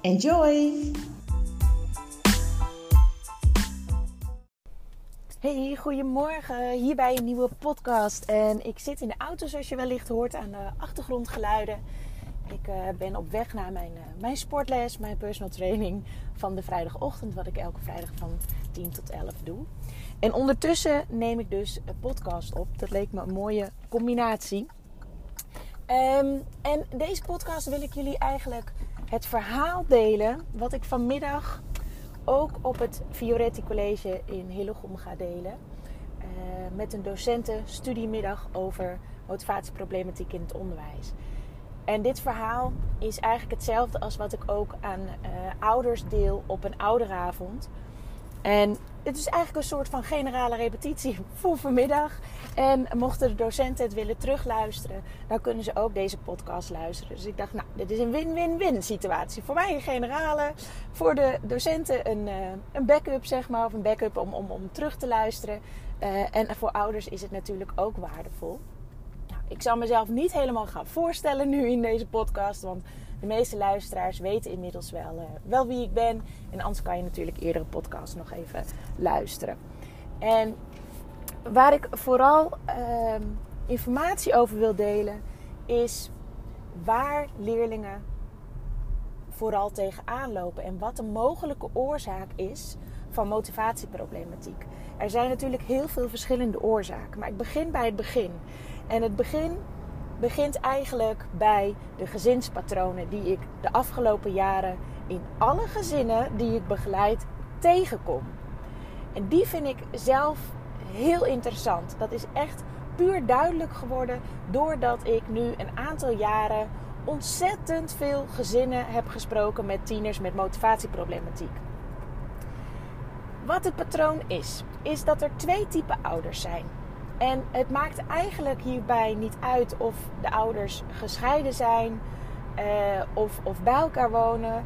Enjoy! Hey, goedemorgen. Hier bij een nieuwe podcast. En ik zit in de auto, zoals je wellicht hoort, aan de achtergrondgeluiden. Ik uh, ben op weg naar mijn, uh, mijn sportles, mijn personal training van de vrijdagochtend, wat ik elke vrijdag van 10 tot 11 doe. En ondertussen neem ik dus een podcast op. Dat leek me een mooie combinatie. Um, en deze podcast wil ik jullie eigenlijk het verhaal delen wat ik vanmiddag ook op het Fioretti College in Hillegom ga delen. Uh, met een docenten studiemiddag over motivatieproblematiek in het onderwijs. En dit verhaal is eigenlijk hetzelfde als wat ik ook aan uh, ouders deel op een ouderavond. En het is eigenlijk een soort van generale repetitie voor vanmiddag. En mochten de docenten het willen terugluisteren, dan kunnen ze ook deze podcast luisteren. Dus ik dacht, nou, dit is een win-win-win situatie. Voor mij een generale, voor de docenten een, uh, een backup, zeg maar, of een backup om, om, om terug te luisteren. Uh, en voor ouders is het natuurlijk ook waardevol. Nou, ik zal mezelf niet helemaal gaan voorstellen nu in deze podcast, want de meeste luisteraars weten inmiddels wel, uh, wel wie ik ben. En anders kan je natuurlijk eerdere podcast nog even luisteren. En waar ik vooral uh, informatie over wil delen, is waar leerlingen vooral tegenaan lopen en wat de mogelijke oorzaak is van motivatieproblematiek. Er zijn natuurlijk heel veel verschillende oorzaken, maar ik begin bij het begin. En het begin begint eigenlijk bij de gezinspatronen die ik de afgelopen jaren in alle gezinnen die ik begeleid tegenkom. En die vind ik zelf heel interessant. Dat is echt puur duidelijk geworden doordat ik nu een aantal jaren ontzettend veel gezinnen heb gesproken met tieners met motivatieproblematiek. Wat het patroon is, is dat er twee typen ouders zijn. En het maakt eigenlijk hierbij niet uit of de ouders gescheiden zijn uh, of, of bij elkaar wonen.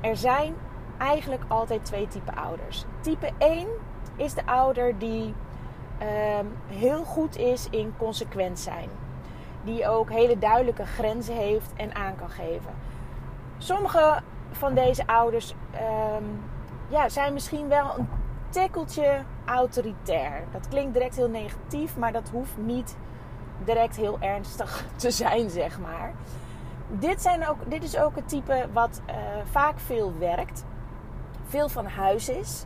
Er zijn eigenlijk altijd twee typen ouders. Type 1 is de ouder die uh, heel goed is in consequent zijn. Die ook hele duidelijke grenzen heeft en aan kan geven. Sommige van deze ouders uh, ja, zijn misschien wel een tikkeltje autoritair. Dat klinkt direct heel negatief, maar dat hoeft niet direct heel ernstig te zijn, zeg maar. Dit, zijn ook, dit is ook het type wat uh, vaak veel werkt, veel van huis is.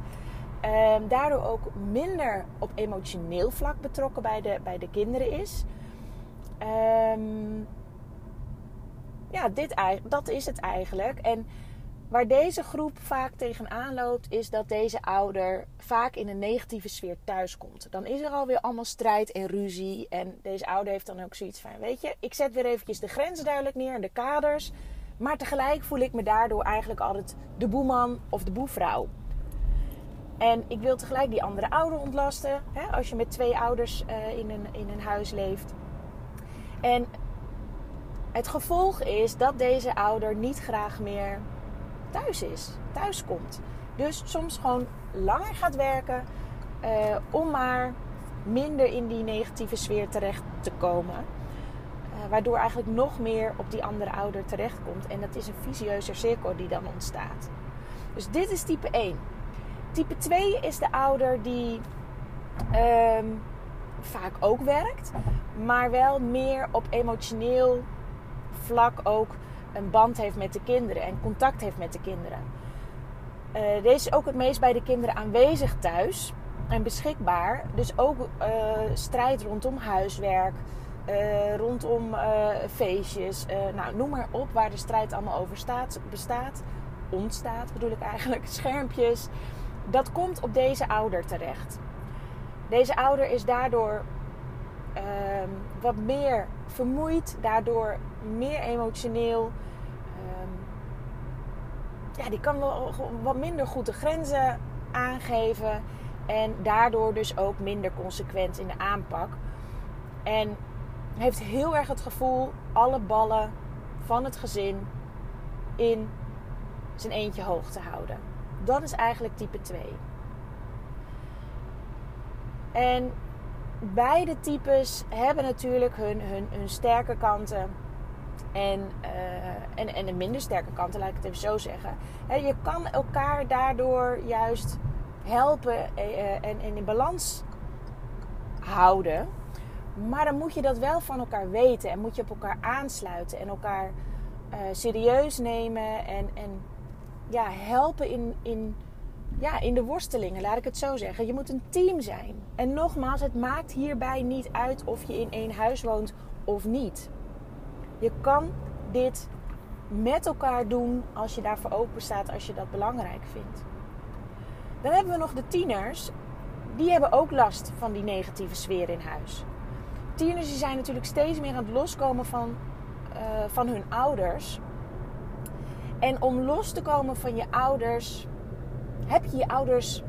Uh, daardoor ook minder op emotioneel vlak betrokken bij de, bij de kinderen is. Um, ja, dit, dat is het eigenlijk. En Waar deze groep vaak tegenaan loopt, is dat deze ouder vaak in een negatieve sfeer thuiskomt. Dan is er alweer allemaal strijd en ruzie. En deze ouder heeft dan ook zoiets van: Weet je, ik zet weer eventjes de grenzen duidelijk neer en de kaders. Maar tegelijk voel ik me daardoor eigenlijk altijd de boeman of de boevrouw. En ik wil tegelijk die andere ouder ontlasten. Hè, als je met twee ouders uh, in, een, in een huis leeft. En het gevolg is dat deze ouder niet graag meer thuis is, thuis komt. Dus soms gewoon langer gaat werken uh, om maar minder in die negatieve sfeer terecht te komen. Uh, waardoor eigenlijk nog meer op die andere ouder terechtkomt. En dat is een visieuze cirkel die dan ontstaat. Dus dit is type 1. Type 2 is de ouder die um, vaak ook werkt, maar wel meer op emotioneel vlak ook een band heeft met de kinderen en contact heeft met de kinderen. Deze is ook het meest bij de kinderen aanwezig thuis en beschikbaar. Dus ook uh, strijd rondom huiswerk, uh, rondom feestjes. nou, noem maar op waar de strijd allemaal over staat, bestaat. Ontstaat bedoel ik eigenlijk. Schermpjes. dat komt op deze ouder terecht. Deze ouder is daardoor ehm, wat meer vermoeid, daardoor meer emotioneel. Ehm, ja, die kan wel wat minder goed de grenzen aangeven. En daardoor dus ook minder consequent in de aanpak. En heeft heel erg het gevoel alle ballen van het gezin in zijn eentje hoog te houden. Dat is eigenlijk type 2. En beide types hebben natuurlijk hun, hun, hun sterke kanten en, uh, en, en de minder sterke kanten, laat ik het even zo zeggen. je kan elkaar daardoor juist helpen eh, en, en in balans houden. Maar dan moet je dat wel van elkaar weten en moet je op elkaar aansluiten en elkaar serieus nemen en, en ja, helpen in, in, ja, in de worstelingen, laat ik het zo zeggen. Je moet een team zijn. En nogmaals, het maakt hierbij niet uit of je in één huis woont of niet. Je kan dit met elkaar doen als je daarvoor open staat, als je dat belangrijk vindt. Dan hebben we nog de tieners. Die hebben ook last van die negatieve sfeer in huis. Tieners die zijn natuurlijk steeds meer aan het loskomen van, uh, van hun ouders. En om los te komen van je ouders, heb je je ouders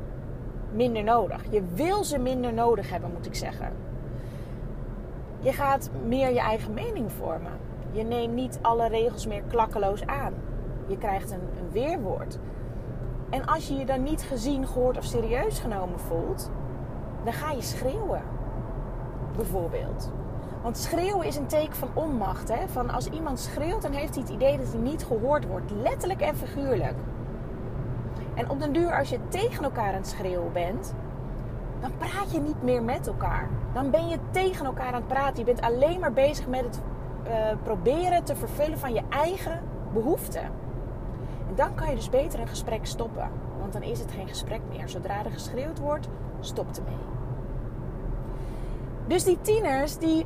minder nodig. Je wil ze minder nodig hebben, moet ik zeggen. Je gaat meer je eigen mening vormen. Je neemt niet alle regels meer klakkeloos aan. Je krijgt een, een weerwoord. En als je je dan niet gezien, gehoord of serieus genomen voelt, dan ga je schreeuwen. Bijvoorbeeld. Want schreeuwen is een teken van onmacht. Hè? Van als iemand schreeuwt, dan heeft hij het idee dat hij niet gehoord wordt. Letterlijk en figuurlijk. En op den duur, als je tegen elkaar aan het schreeuwen bent, dan praat je niet meer met elkaar. Dan ben je tegen elkaar aan het praten. Je bent alleen maar bezig met het uh, proberen te vervullen van je eigen behoeften. En dan kan je dus beter een gesprek stoppen. Want dan is het geen gesprek meer. Zodra er geschreeuwd wordt, stopt ermee. Dus die tieners die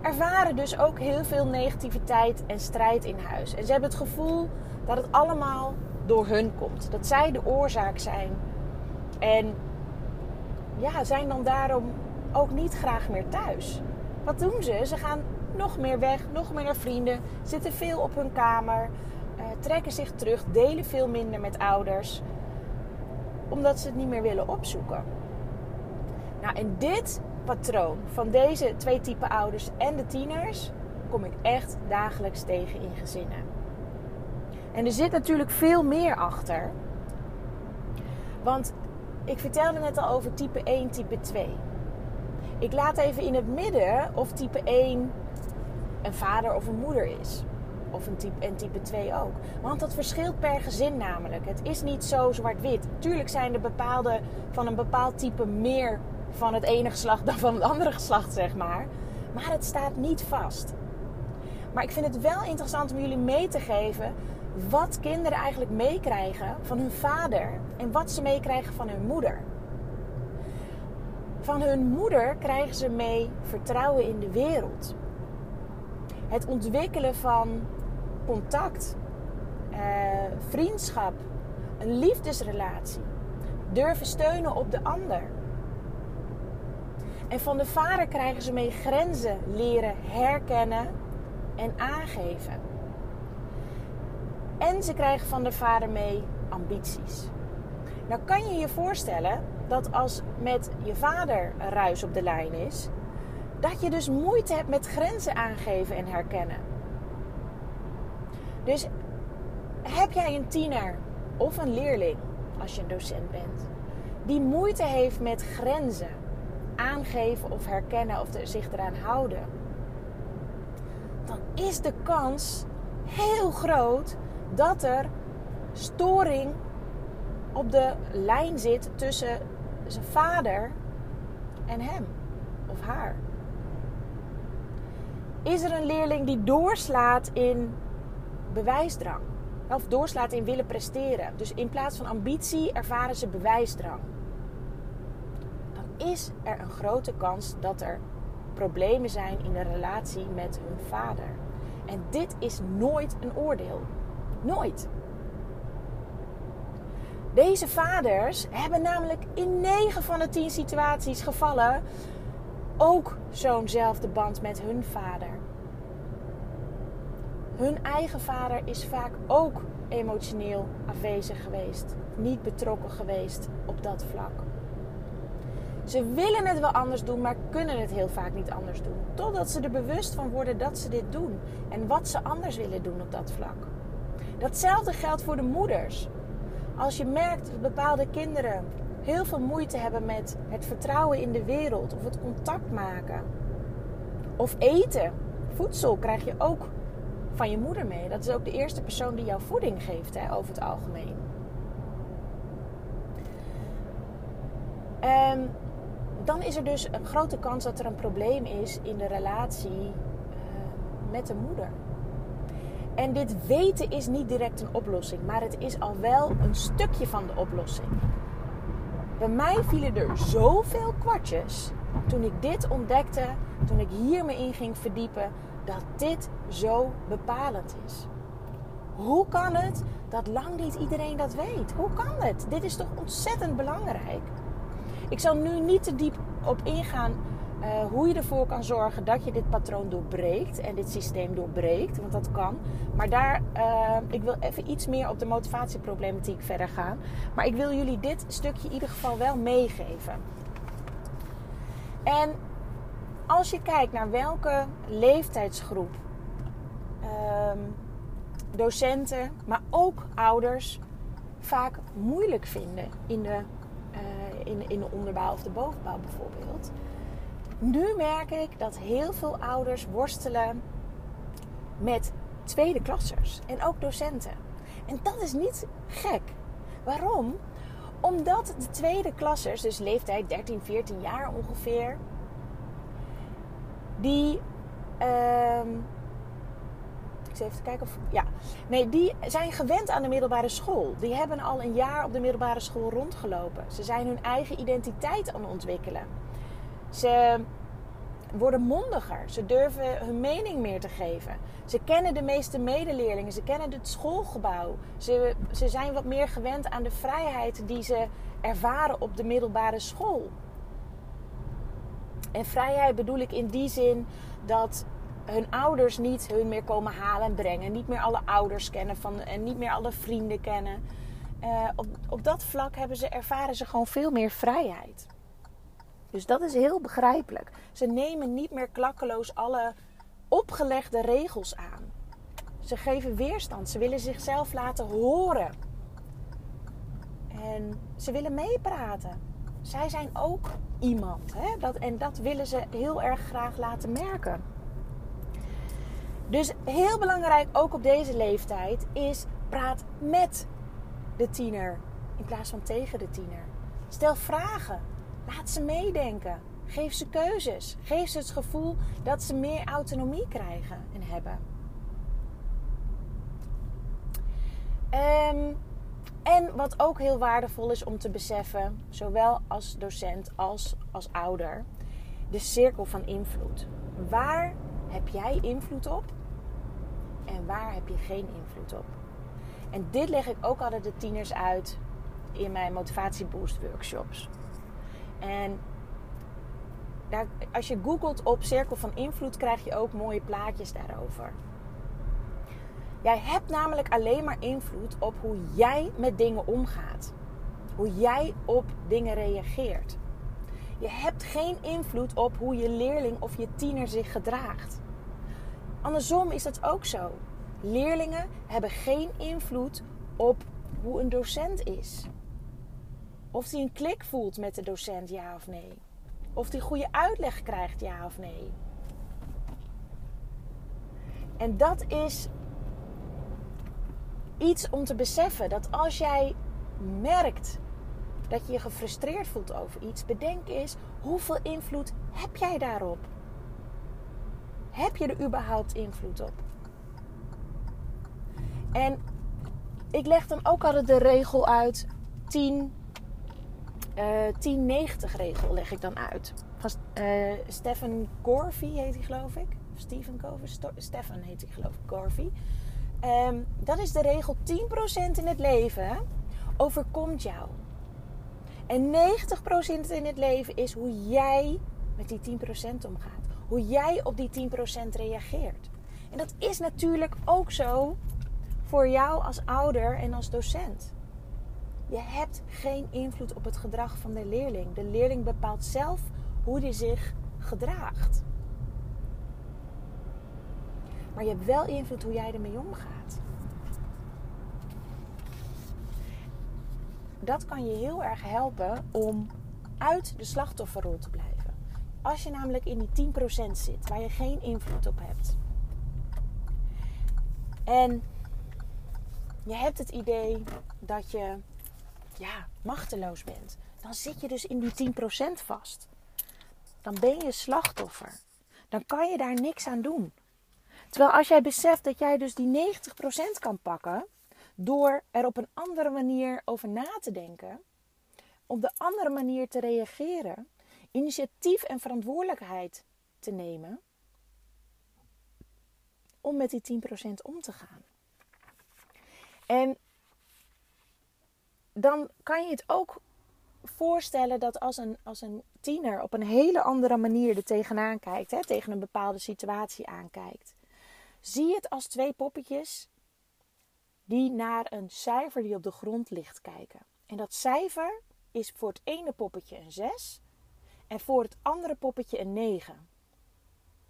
ervaren dus ook heel veel negativiteit en strijd in huis. En ze hebben het gevoel dat het allemaal door hun komt. Dat zij de oorzaak zijn. En ja, zijn dan daarom ook niet graag meer thuis. Wat doen ze? Ze gaan nog meer weg, nog meer naar vrienden, zitten veel op hun kamer, uh, trekken zich terug, delen veel minder met ouders, omdat ze het niet meer willen opzoeken. Nou, en dit patroon van deze twee type ouders en de tieners kom ik echt dagelijks tegen in gezinnen. En er zit natuurlijk veel meer achter. Want ik vertelde net al over type 1, type 2. Ik laat even in het midden of type 1 een vader of een moeder is. Of een type, en type 2 ook. Want dat verschilt per gezin namelijk. Het is niet zo zwart-wit. Tuurlijk zijn er bepaalde van een bepaald type meer van het ene geslacht dan van het andere geslacht, zeg maar. Maar het staat niet vast. Maar ik vind het wel interessant om jullie mee te geven wat kinderen eigenlijk meekrijgen van hun vader en wat ze meekrijgen van hun moeder. Van hun moeder krijgen ze mee vertrouwen in de wereld. Het ontwikkelen van contact, eh, vriendschap, een liefdesrelatie, durven steunen op de ander. En van de vader krijgen ze mee grenzen leren herkennen en aangeven. En ze krijgen van de vader mee ambities. Nou kan je je voorstellen dat als met je vader ruis op de lijn is, dat je dus moeite hebt met grenzen aangeven en herkennen. Dus heb jij een tiener of een leerling, als je een docent bent, die moeite heeft met grenzen aangeven of herkennen of zich eraan houden, dan is de kans heel groot dat er storing op de lijn zit tussen zijn vader en hem of haar. Is er een leerling die doorslaat in bewijsdrang? Of doorslaat in willen presteren. Dus in plaats van ambitie ervaren ze bewijsdrang. Dan is er een grote kans dat er problemen zijn in de relatie met hun vader. En dit is nooit een oordeel. Nooit. Deze vaders hebben namelijk in 9 van de 10 situaties gevallen ook zo'nzelfde band met hun vader. Hun eigen vader is vaak ook emotioneel afwezig geweest, niet betrokken geweest op dat vlak. Ze willen het wel anders doen, maar kunnen het heel vaak niet anders doen. Totdat ze er bewust van worden dat ze dit doen en wat ze anders willen doen op dat vlak. Datzelfde geldt voor de moeders. Als je merkt dat bepaalde kinderen heel veel moeite hebben met het vertrouwen in de wereld of het contact maken of eten, voedsel krijg je ook van je moeder mee. Dat is ook de eerste persoon die jouw voeding geeft, hè, over het algemeen. Um, dan is er dus een grote kans dat er een probleem is in de relatie uh, met de moeder. En dit weten is niet direct een oplossing, maar het is al wel een stukje van de oplossing. Bij mij vielen er zoveel kwartjes toen ik dit ontdekte, toen ik hier me in ging verdiepen, dat dit zo bepalend is. Hoe kan het dat lang niet iedereen dat weet? Hoe kan het? Dit is toch ontzettend belangrijk? Ik zal nu niet te diep op ingaan uh, hoe je ervoor kan zorgen dat je dit patroon doorbreekt en dit systeem doorbreekt, want dat kan. Maar daar, uh, ik wil even iets meer op de motivatieproblematiek verder gaan. Maar ik wil jullie dit stukje in ieder geval wel meegeven. En als je kijkt naar welke leeftijdsgroep uh, docenten, maar ook ouders vaak moeilijk vinden in de in, in de onderbouw of de bovenbouw bijvoorbeeld. Nu merk ik dat heel veel ouders worstelen met tweede klassers en ook docenten. En dat is niet gek. Waarom? Omdat de tweede klassers, dus leeftijd 13, 14 jaar ongeveer, die. Uh, ik even kijken of. Ja. Nee, die zijn gewend aan de middelbare school. Die hebben al een jaar op de middelbare school rondgelopen. Ze zijn hun eigen identiteit aan het ontwikkelen. Ze worden mondiger. Ze durven hun mening meer te geven. Ze kennen de meeste medeleerlingen. Ze kennen het schoolgebouw. Ze, ze zijn wat meer gewend aan de vrijheid die ze ervaren op de middelbare school. En vrijheid bedoel ik in die zin dat hun ouders niet hun meer komen halen en brengen. Niet meer alle ouders kennen van, en niet meer alle vrienden kennen. Uh, op, op dat vlak hebben ze, ervaren ze gewoon veel meer vrijheid. Dus dat is heel begrijpelijk. Ze nemen niet meer klakkeloos alle opgelegde regels aan. Ze geven weerstand. Ze willen zichzelf laten horen. En ze willen meepraten. Zij zijn ook iemand. Hè? Dat, en dat willen ze heel erg graag laten merken. Dus heel belangrijk, ook op deze leeftijd, is praat met de tiener in plaats van tegen de tiener. Stel vragen. Laat ze meedenken. Geef ze keuzes. Geef ze het gevoel dat ze meer autonomie krijgen en hebben. Um, en wat ook heel waardevol is om te beseffen, zowel als docent als als ouder, de cirkel van invloed. Waar heb jij invloed op en waar heb je geen invloed op? En dit leg ik ook altijd de tieners uit in mijn motivatieboost workshops. En als je googelt op cirkel van invloed, krijg je ook mooie plaatjes daarover. Jij hebt namelijk alleen maar invloed op hoe jij met dingen omgaat. Hoe jij op dingen reageert. Je hebt geen invloed op hoe je leerling of je tiener zich gedraagt. Andersom is dat ook zo. Leerlingen hebben geen invloed op hoe een docent is. Of hij een klik voelt met de docent, ja of nee. Of hij goede uitleg krijgt, ja of nee. En dat is iets om te beseffen. Dat als jij merkt dat je je gefrustreerd voelt over iets, bedenk eens hoeveel invloed heb jij daarop? Heb je er überhaupt invloed op? En ik leg dan ook altijd de regel uit 10, uh, 10-90 regel leg ik dan uit. Van uh, Stephen Corvey heet hij geloof ik. Stephen Stefan heet hij geloof ik, Corvey. Um, dat is de regel 10% in het leven overkomt jou. En 90% in het leven is hoe jij met die 10% omgaat. Hoe jij op die 10% reageert. En dat is natuurlijk ook zo voor jou als ouder en als docent. Je hebt geen invloed op het gedrag van de leerling. De leerling bepaalt zelf hoe hij zich gedraagt. Maar je hebt wel invloed hoe jij ermee omgaat. Dat kan je heel erg helpen om uit de slachtofferrol te blijven. Als je namelijk in die 10% zit waar je geen invloed op hebt. En je hebt het idee dat je ja, machteloos bent. Dan zit je dus in die 10% vast. Dan ben je slachtoffer. Dan kan je daar niks aan doen. Terwijl als jij beseft dat jij dus die 90% kan pakken door er op een andere manier over na te denken, op de andere manier te reageren, initiatief en verantwoordelijkheid te nemen om met die 10% om te gaan. En dan kan je het ook voorstellen dat als een, als een tiener op een hele andere manier er tegenaan kijkt, hè, tegen een bepaalde situatie aankijkt. Zie het als twee poppetjes die naar een cijfer die op de grond ligt kijken. En dat cijfer is voor het ene poppetje een 6 en voor het andere poppetje een 9.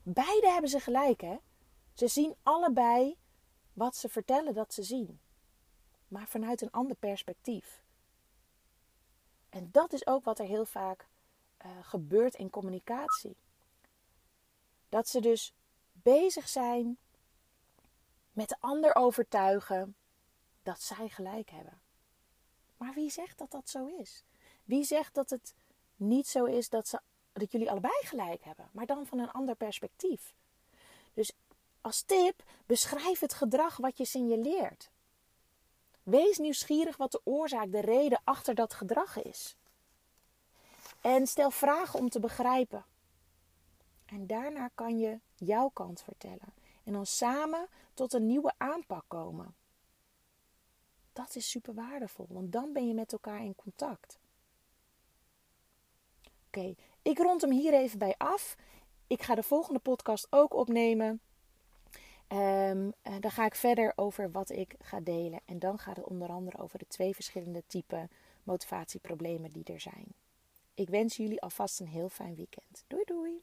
Beide hebben ze gelijk, hè? Ze zien allebei wat ze vertellen dat ze zien, maar vanuit een ander perspectief. En dat is ook wat er heel vaak uh, gebeurt in communicatie. Dat ze dus bezig zijn met de ander overtuigen dat zij gelijk hebben. Maar wie zegt dat dat zo is? Wie zegt dat het niet zo is dat, ze, dat jullie allebei gelijk hebben, maar dan van een ander perspectief? Dus als tip, beschrijf het gedrag wat je signaleert. Wees nieuwsgierig wat de oorzaak, de reden achter dat gedrag is. En stel vragen om te begrijpen. En daarna kan je jouw kant vertellen. En dan samen tot een nieuwe aanpak komen. Dat is super waardevol, want dan ben je met elkaar in contact. Oké, ik rond hem hier even bij af. Ik ga de volgende podcast ook opnemen. Um, dan ga ik verder over wat ik ga delen. En dan gaat het onder andere over de twee verschillende typen motivatieproblemen die er zijn. Ik wens jullie alvast een heel fijn weekend. Doei doei!